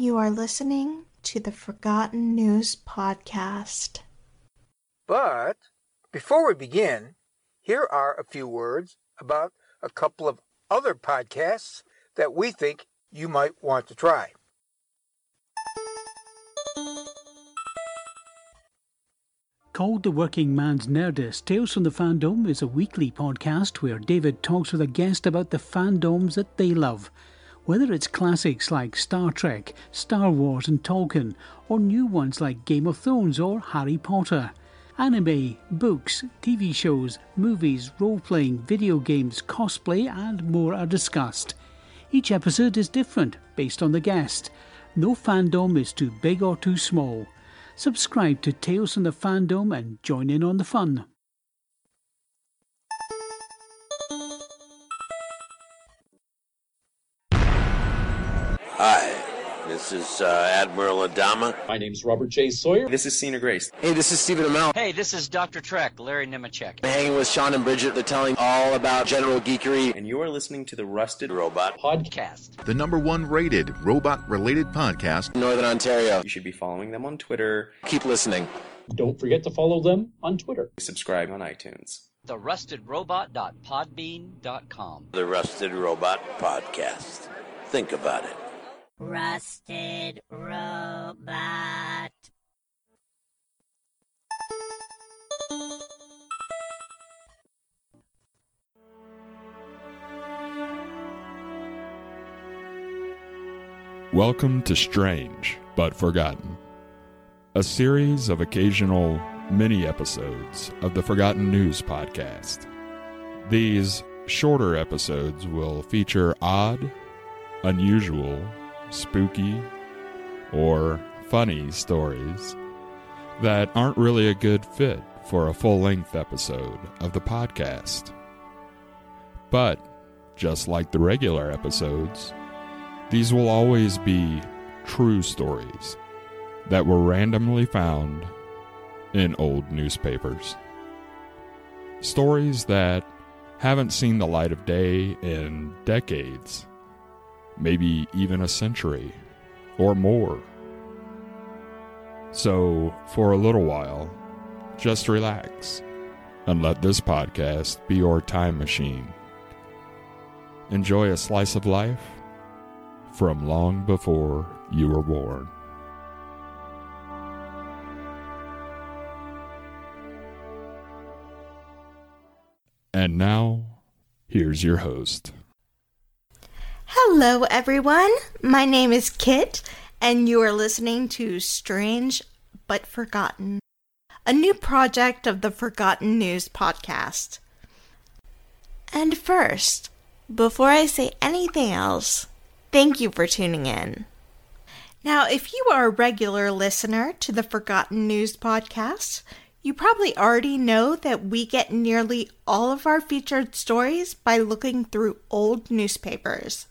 You are listening to the Forgotten News Podcast. But before we begin, here are a few words about a couple of other podcasts that we think you might want to try. Called The Working Man's Nerdist, Tales from the Fandom is a weekly podcast where David talks with a guest about the fandoms that they love. Whether it's classics like Star Trek, Star Wars, and Tolkien, or new ones like Game of Thrones or Harry Potter. Anime, books, TV shows, movies, role playing, video games, cosplay, and more are discussed. Each episode is different based on the guest. No fandom is too big or too small. Subscribe to Tales from the Fandom and join in on the fun. This is uh, Admiral Adama. My name's Robert J. Sawyer. This is Cena Grace. Hey, this is Stephen Amell. Hey, this is Dr. Trek, Larry Nemecek. I'm hanging with Sean and Bridget. They're telling all about general geekery. And you are listening to the Rusted Robot Podcast. The number one rated robot related podcast. In Northern Ontario. You should be following them on Twitter. Keep listening. Don't forget to follow them on Twitter. Subscribe on iTunes. TheRustedRobot.podbean.com. The Rusted Robot Podcast. Think about it. Rusted Robot. Welcome to Strange But Forgotten, a series of occasional mini episodes of the Forgotten News podcast. These shorter episodes will feature odd, unusual, spooky, or funny stories that aren't really a good fit for a full length episode of the podcast. But, just like the regular episodes, these will always be true stories that were randomly found in old newspapers. Stories that haven't seen the light of day in decades, maybe even a century or more. So, for a little while, just relax and let this podcast be your time machine. Enjoy a slice of life from long before you were born. And now, here's your host. Hello, everyone. My name is Kit, and you are listening to Strange But Forgotten, a new project of the Forgotten News podcast. And first, before I say anything else, thank you for tuning in. Now, if you are a regular listener to the Forgotten News podcast, you probably already know that we get nearly all of our featured stories by looking through old newspapers.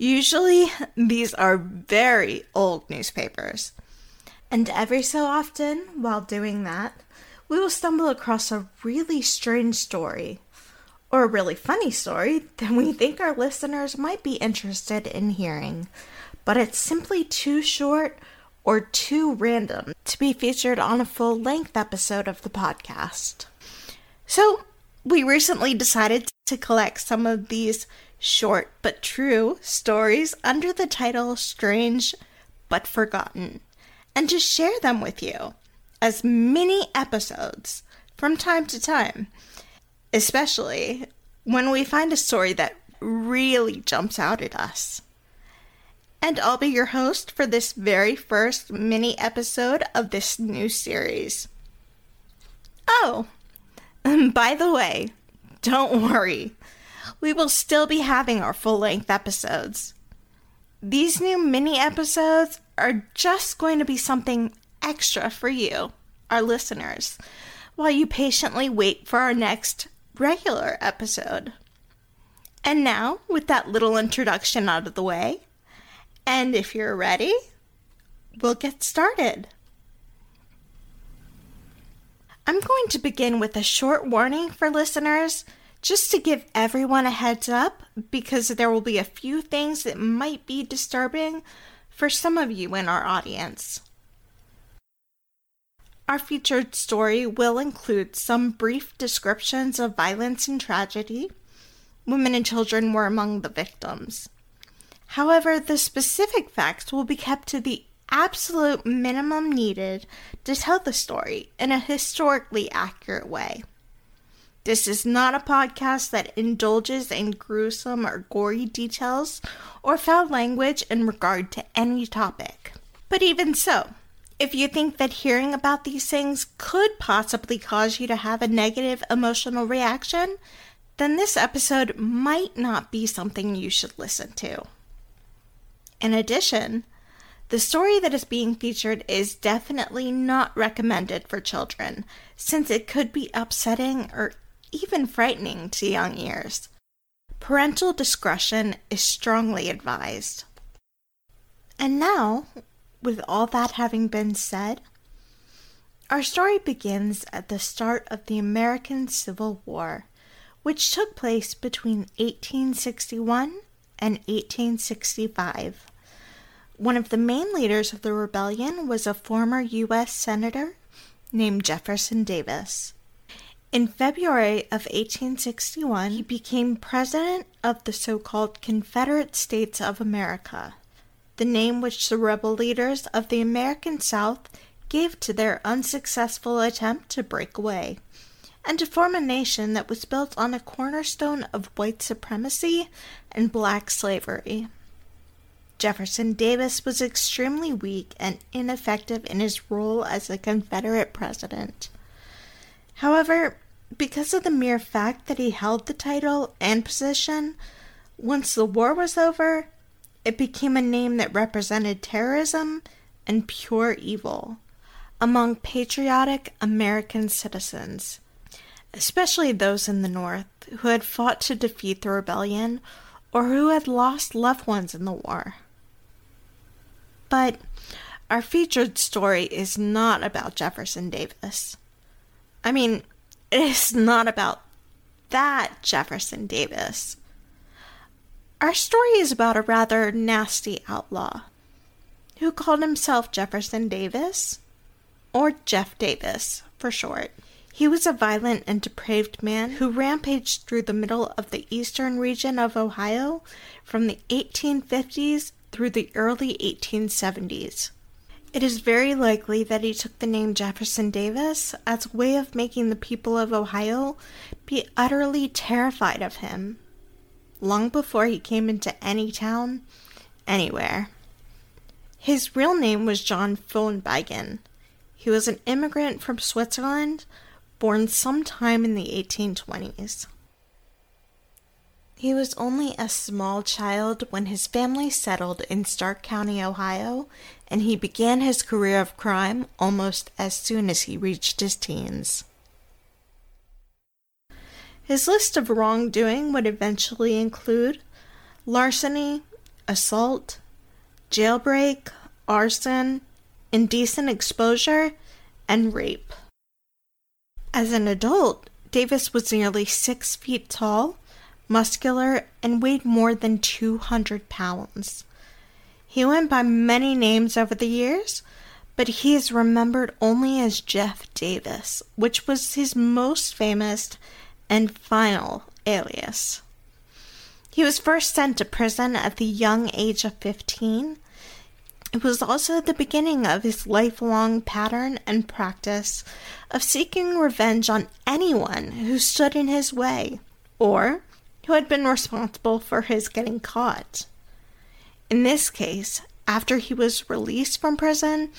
Usually, these are very old newspapers. And every so often, while doing that, we will stumble across a really strange story or a really funny story that we think our listeners might be interested in hearing, but it's simply too short or too random to be featured on a full length episode of the podcast. So, we recently decided to collect some of these short but true stories under the title Strange but Forgotten and to share them with you as mini episodes from time to time, especially when we find a story that really jumps out at us. And I'll be your host for this very first mini episode of this new series. Oh, by the way, don't worry. We will still be having our full length episodes. These new mini episodes are just going to be something extra for you, our listeners, while you patiently wait for our next regular episode. And now, with that little introduction out of the way, and if you're ready, we'll get started. I'm going to begin with a short warning for listeners just to give everyone a heads up because there will be a few things that might be disturbing for some of you in our audience. Our featured story will include some brief descriptions of violence and tragedy. Women and children were among the victims. However, the specific facts will be kept to the absolute minimum needed to tell the story in a historically accurate way. This is not a podcast that indulges in gruesome or gory details or foul language in regard to any topic. But even so, if you think that hearing about these things could possibly cause you to have a negative emotional reaction, then this episode might not be something you should listen to. In addition, the story that is being featured is definitely not recommended for children, since it could be upsetting or even frightening to young ears. Parental discretion is strongly advised. And now, with all that having been said, our story begins at the start of the American Civil War, which took place between 1861 and 1865. One of the main leaders of the rebellion was a former U.S. Senator named Jefferson Davis. In February of 1861, he became President of the so called Confederate States of America the name which the rebel leaders of the American South gave to their unsuccessful attempt to break away, and to form a nation that was built on a cornerstone of white supremacy and black slavery. Jefferson Davis was extremely weak and ineffective in his role as a Confederate president. However, because of the mere fact that he held the title and position, once the war was over, it became a name that represented terrorism and pure evil among patriotic American citizens, especially those in the North who had fought to defeat the rebellion or who had lost loved ones in the war. But our featured story is not about Jefferson Davis. I mean, it is not about that Jefferson Davis. Our story is about a rather nasty outlaw who called himself Jefferson Davis, or Jeff Davis for short. He was a violent and depraved man who rampaged through the middle of the eastern region of Ohio from the 1850s through the early 1870s. It is very likely that he took the name Jefferson Davis as a way of making the people of Ohio be utterly terrified of him long before he came into any town, anywhere. His real name was John Frohnbeigen. He was an immigrant from Switzerland, born sometime in the 1820s. He was only a small child when his family settled in Stark County, Ohio, and he began his career of crime almost as soon as he reached his teens. His list of wrongdoing would eventually include larceny, assault, jailbreak, arson, indecent exposure, and rape. As an adult, Davis was nearly six feet tall, muscular, and weighed more than 200 pounds. He went by many names over the years, but he is remembered only as Jeff Davis, which was his most famous and final alias. He was first sent to prison at the young age of 15. It was also the beginning of his lifelong pattern and practice of seeking revenge on anyone who stood in his way or who had been responsible for his getting caught. In this case, after he was released from prison,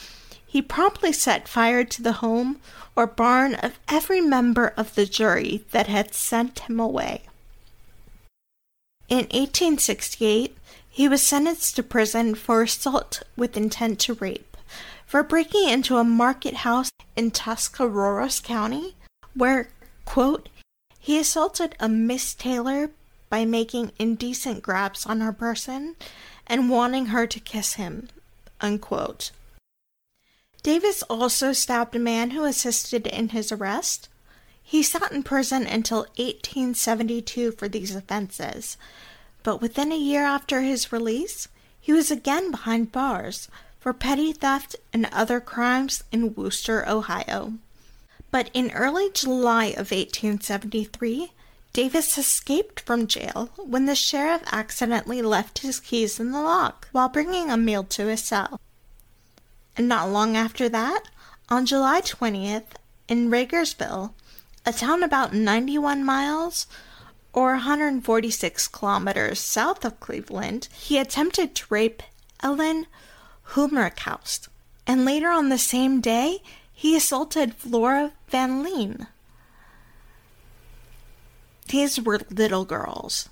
he promptly set fire to the home or barn of every member of the jury that had sent him away. In 1868, he was sentenced to prison for assault with intent to rape for breaking into a market house in Tuscarawas County, where, quote, he assaulted a Miss Taylor by making indecent grabs on her person and wanting her to kiss him, unquote. Davis also stabbed a man who assisted in his arrest. He sat in prison until 1872 for these offenses, but within a year after his release, He was again behind bars for petty theft and other crimes in Wooster, Ohio. But in early July of 1873, Davis escaped from jail when the sheriff accidentally left his keys in the lock while bringing a meal to his cell. And not long after that, on July 20th, in Ragersville, a town about 91 miles or 146 kilometers south of Cleveland, he attempted to rape Ellen Hummerkaust. And later on the same day, he assaulted Flora Van Leen. These were little girls.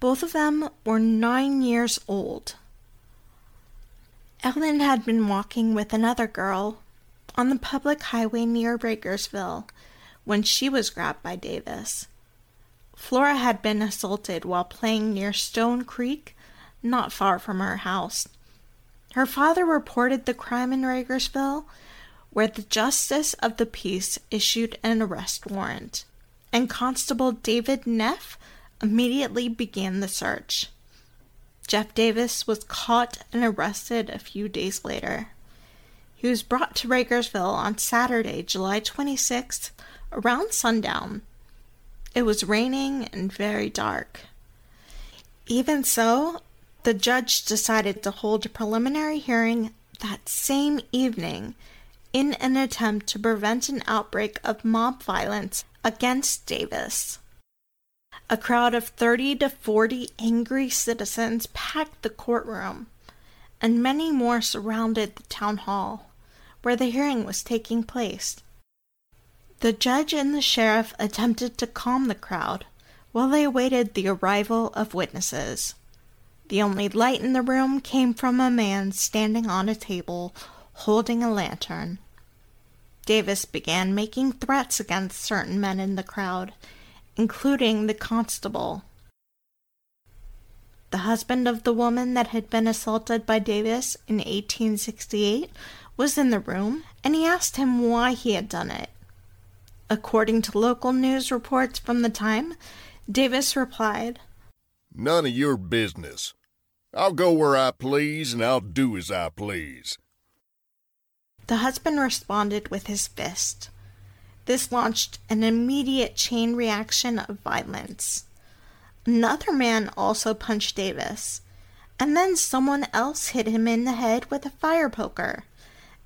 Both of them were nine years old. Ellen had been walking with another girl on the public highway near Ragersville when she was grabbed by Davis. Flora had been assaulted while playing near Stone Creek, not far from her house. Her father reported the crime in Ragersville, where the justice of the peace issued an arrest warrant, and Constable David Neff immediately began the search. Jeff Davis was caught and arrested a few days later. He was brought to Ragersville on Saturday, July 26th, around sundown. It was raining and very dark. Even so, the judge decided to hold a preliminary hearing that same evening in an attempt to prevent an outbreak of mob violence against Davis. A crowd of 30 to 40 angry citizens packed the courtroom, and many more surrounded the town hall, where the hearing was taking place. The judge and the sheriff attempted to calm the crowd while they awaited the arrival of witnesses. The only light in the room came from a man standing on a table holding a lantern. Davis began making threats against certain men in the crowd including the constable. The husband of the woman that had been assaulted by Davis in 1868 was in the room, and he asked him why he had done it. According to local news reports from the time, Davis replied, None of your business. I'll go where I please and I'll do as I please. The husband responded with his fist. This launched an immediate chain reaction of violence. Another man also punched Davis, and then someone else hit him in the head with a fire poker,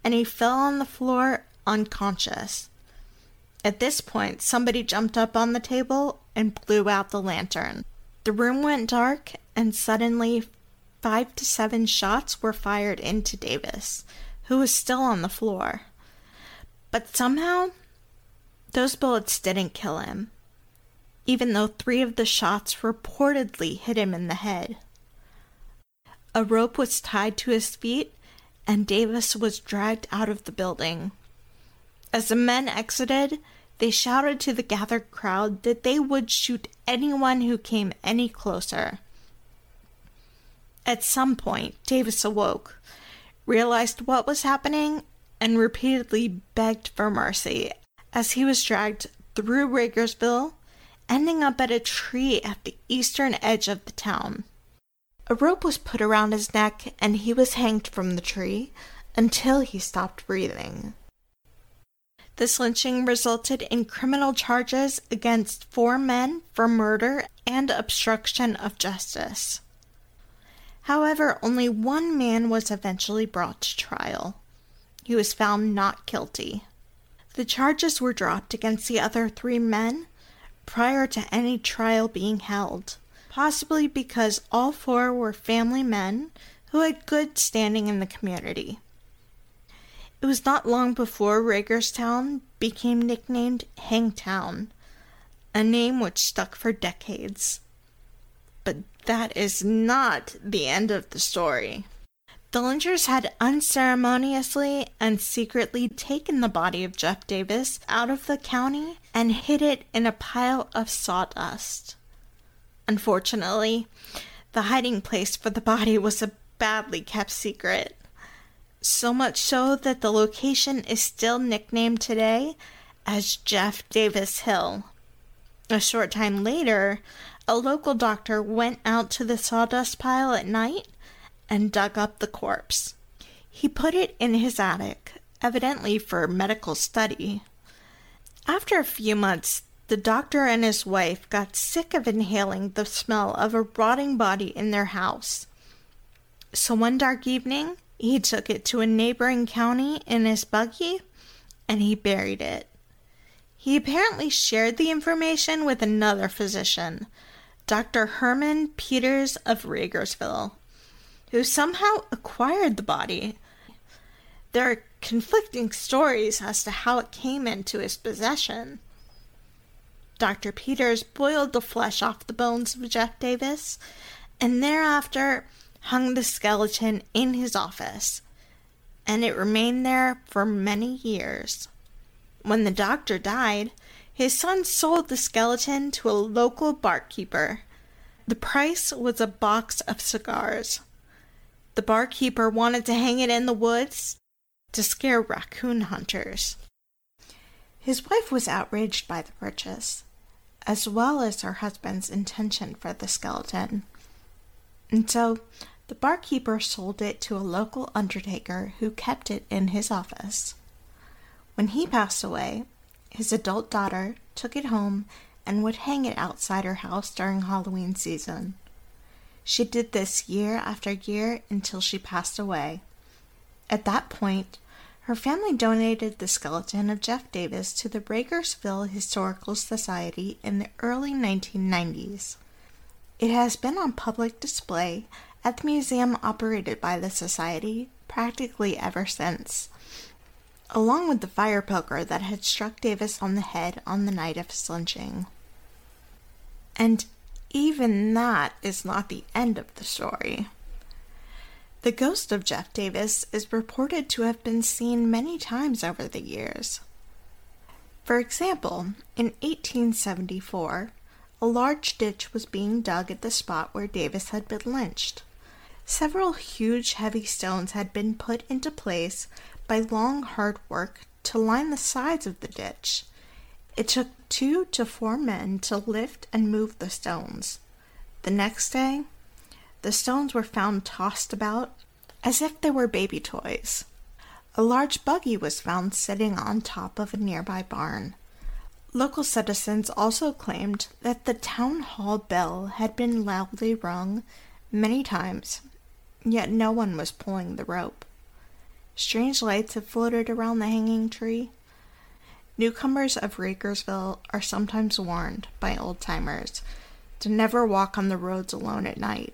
and he fell on the floor unconscious. At this point, somebody jumped up on the table and blew out the lantern. The room went dark, and suddenly five to seven shots were fired into Davis, who was still on the floor. But somehow those bullets didn't kill him, even though three of the shots reportedly hit him in the head. A rope was tied to his feet, and Davis was dragged out of the building. As the men exited, they shouted to the gathered crowd that they would shoot anyone who came any closer. At some point, Davis awoke, realized what was happening, and repeatedly begged for mercy as he was dragged through Ragersville, ending up at a tree at the eastern edge of the town. A rope was put around his neck and he was hanged from the tree until he stopped breathing. This lynching resulted in criminal charges against four men for murder and obstruction of justice. However, only one man was eventually brought to trial. He was found not guilty. The charges were dropped against the other three men prior to any trial being held, possibly because all four were family men who had good standing in the community. It was not long before Ragerstown became nicknamed Hangtown, a name which stuck for decades. But that is not the end of the story. The lynchers had unceremoniously and secretly taken the body of Jeff Davis out of the county and hid it in a pile of sawdust. Unfortunately, the hiding place for the body was a badly kept secret. So much so that the location is still nicknamed today as Jeff Davis Hill. A short time later, a local doctor went out to the sawdust pile at night and dug up the corpse. He put it in his attic, evidently for medical study. After a few months, the doctor and his wife got sick of inhaling the smell of a rotting body in their house. So one dark evening, he took it to a neighboring county in his buggy and he buried it. He apparently shared the information with another physician, Dr. Herman Peters of Ragersville, who somehow acquired the body. There are conflicting stories as to how it came into his possession. Dr. Peters boiled the flesh off the bones of Jeff Davis and thereafter hung the skeleton in his office, and it remained there for many years. When the doctor died, his son sold the skeleton to a local barkeeper. The price was a box of cigars. The barkeeper wanted to hang it in the woods to scare raccoon hunters. His wife was outraged by the purchase, as well as her husband's intention for the skeleton. And so the barkeeper sold it to a local undertaker who kept it in his office. When he passed away, his adult daughter took it home and would hang it outside her house during Halloween season. She did this year after year until she passed away. At that point, her family donated the skeleton of Jeff Davis to the Ragersville Historical Society in the early 1990s. It has been on public display at the museum operated by the Society practically ever since along with the fire poker that had struck Davis on the head on the night of his lynching. And even that is not the end of the story. The ghost of Jeff Davis is reported to have been seen many times over the years. For example, in 1874, a large ditch was being dug at the spot where Davis had been lynched. Several huge heavy stones had been put into place by long hard work to line the sides of the ditch. It took two to four men to lift and move the stones. The next day, the stones were found tossed about as if they were baby toys. A large buggy was found sitting on top of a nearby barn. Local citizens also claimed that the town hall bell had been loudly rung many times, yet no one was pulling the rope. Strange lights have floated around the hanging tree. Newcomers of Ragersville are sometimes warned by old timers to never walk on the roads alone at night,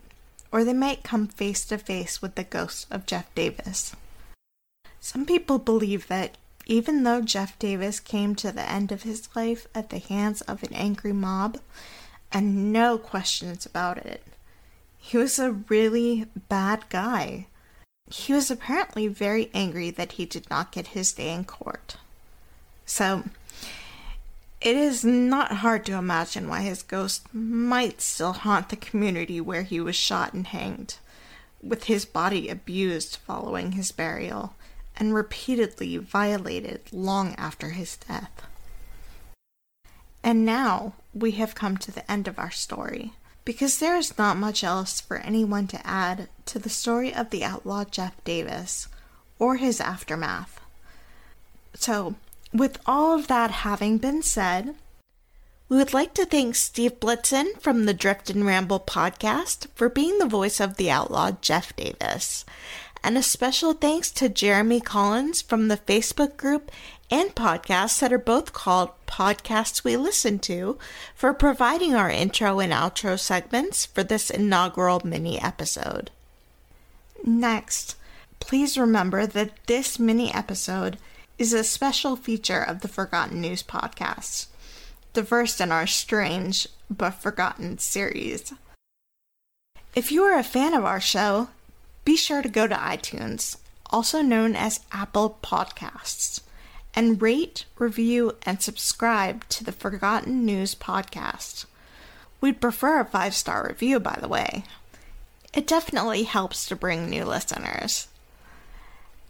or they might come face to face with the ghost of Jeff Davis. Some people believe that even though Jeff Davis came to the end of his life at the hands of an angry mob, and no questions about it, he was a really bad guy he was apparently very angry that he did not get his day in court. So, it is not hard to imagine why his ghost might still haunt the community where he was shot and hanged, with his body abused following his burial and repeatedly violated long after his death. And now we have come to the end of our story because there is not much else for anyone to add to the story of the outlaw Jeff Davis or his aftermath. So, with all of that having been said, we would like to thank Steve Blitzen from the Drift and Ramble podcast for being the voice of the outlaw Jeff Davis. And a special thanks to Jeremy Collins from the Facebook group and podcasts that are both called Podcasts We Listen to for providing our intro and outro segments for this inaugural mini episode. Next, please remember that this mini episode is a special feature of the Forgotten News podcast, the first in our strange but forgotten series. If you are a fan of our show, be sure to go to iTunes, also known as Apple Podcasts and rate, review, and subscribe to the Forgotten News podcast. We'd prefer a five star review, by the way. It definitely helps to bring new listeners.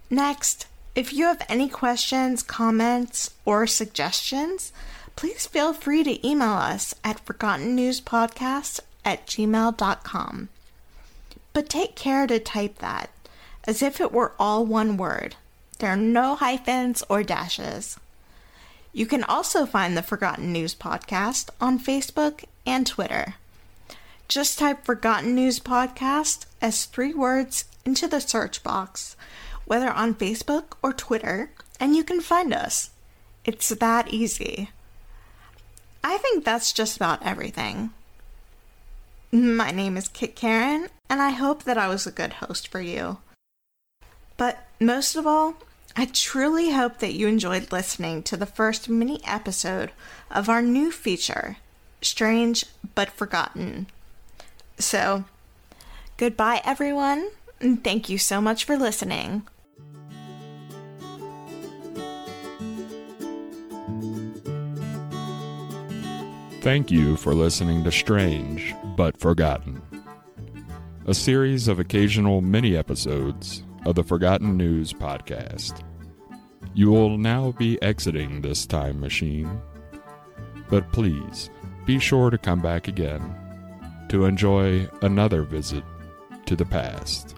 Next, if you have any questions, comments, or suggestions, please feel free to email us at forgottennewspodcast at gmail.com. but take care to type that as if it were all one word. There are no hyphens or dashes. You can also find the Forgotten News Podcast on Facebook and Twitter. Just type Forgotten News Podcast as three words into the search box, whether on Facebook or Twitter, and you can find us. It's that easy. I think that's just about everything. My name is Kit Karen, and I hope that I was a good host for you. But most of all, I truly hope that you enjoyed listening to the first mini episode of our new feature, Strange but Forgotten. So, goodbye, everyone, and thank you so much for listening. Thank you for listening to Strange but Forgotten, a series of occasional mini episodes of the Forgotten News podcast. You will now be exiting this time machine, but please be sure to come back again to enjoy another visit to the past.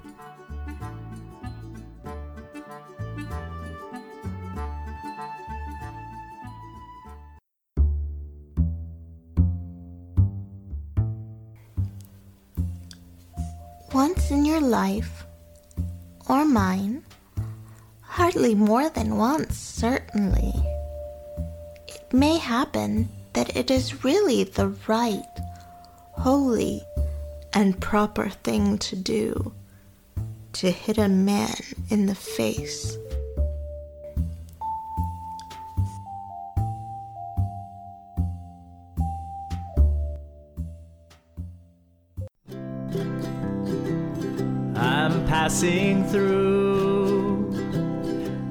Once in your life, or mine, hardly more than once, certainly, it may happen that it is really the right, holy, and proper thing to do to hit a man in the face. Passing through,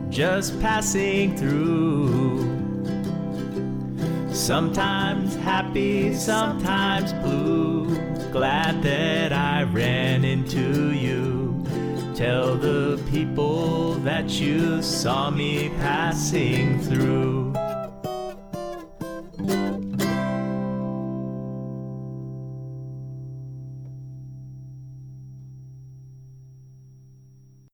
just passing through. Sometimes happy, sometimes blue. Glad that I ran into you. Tell the people that you saw me passing through.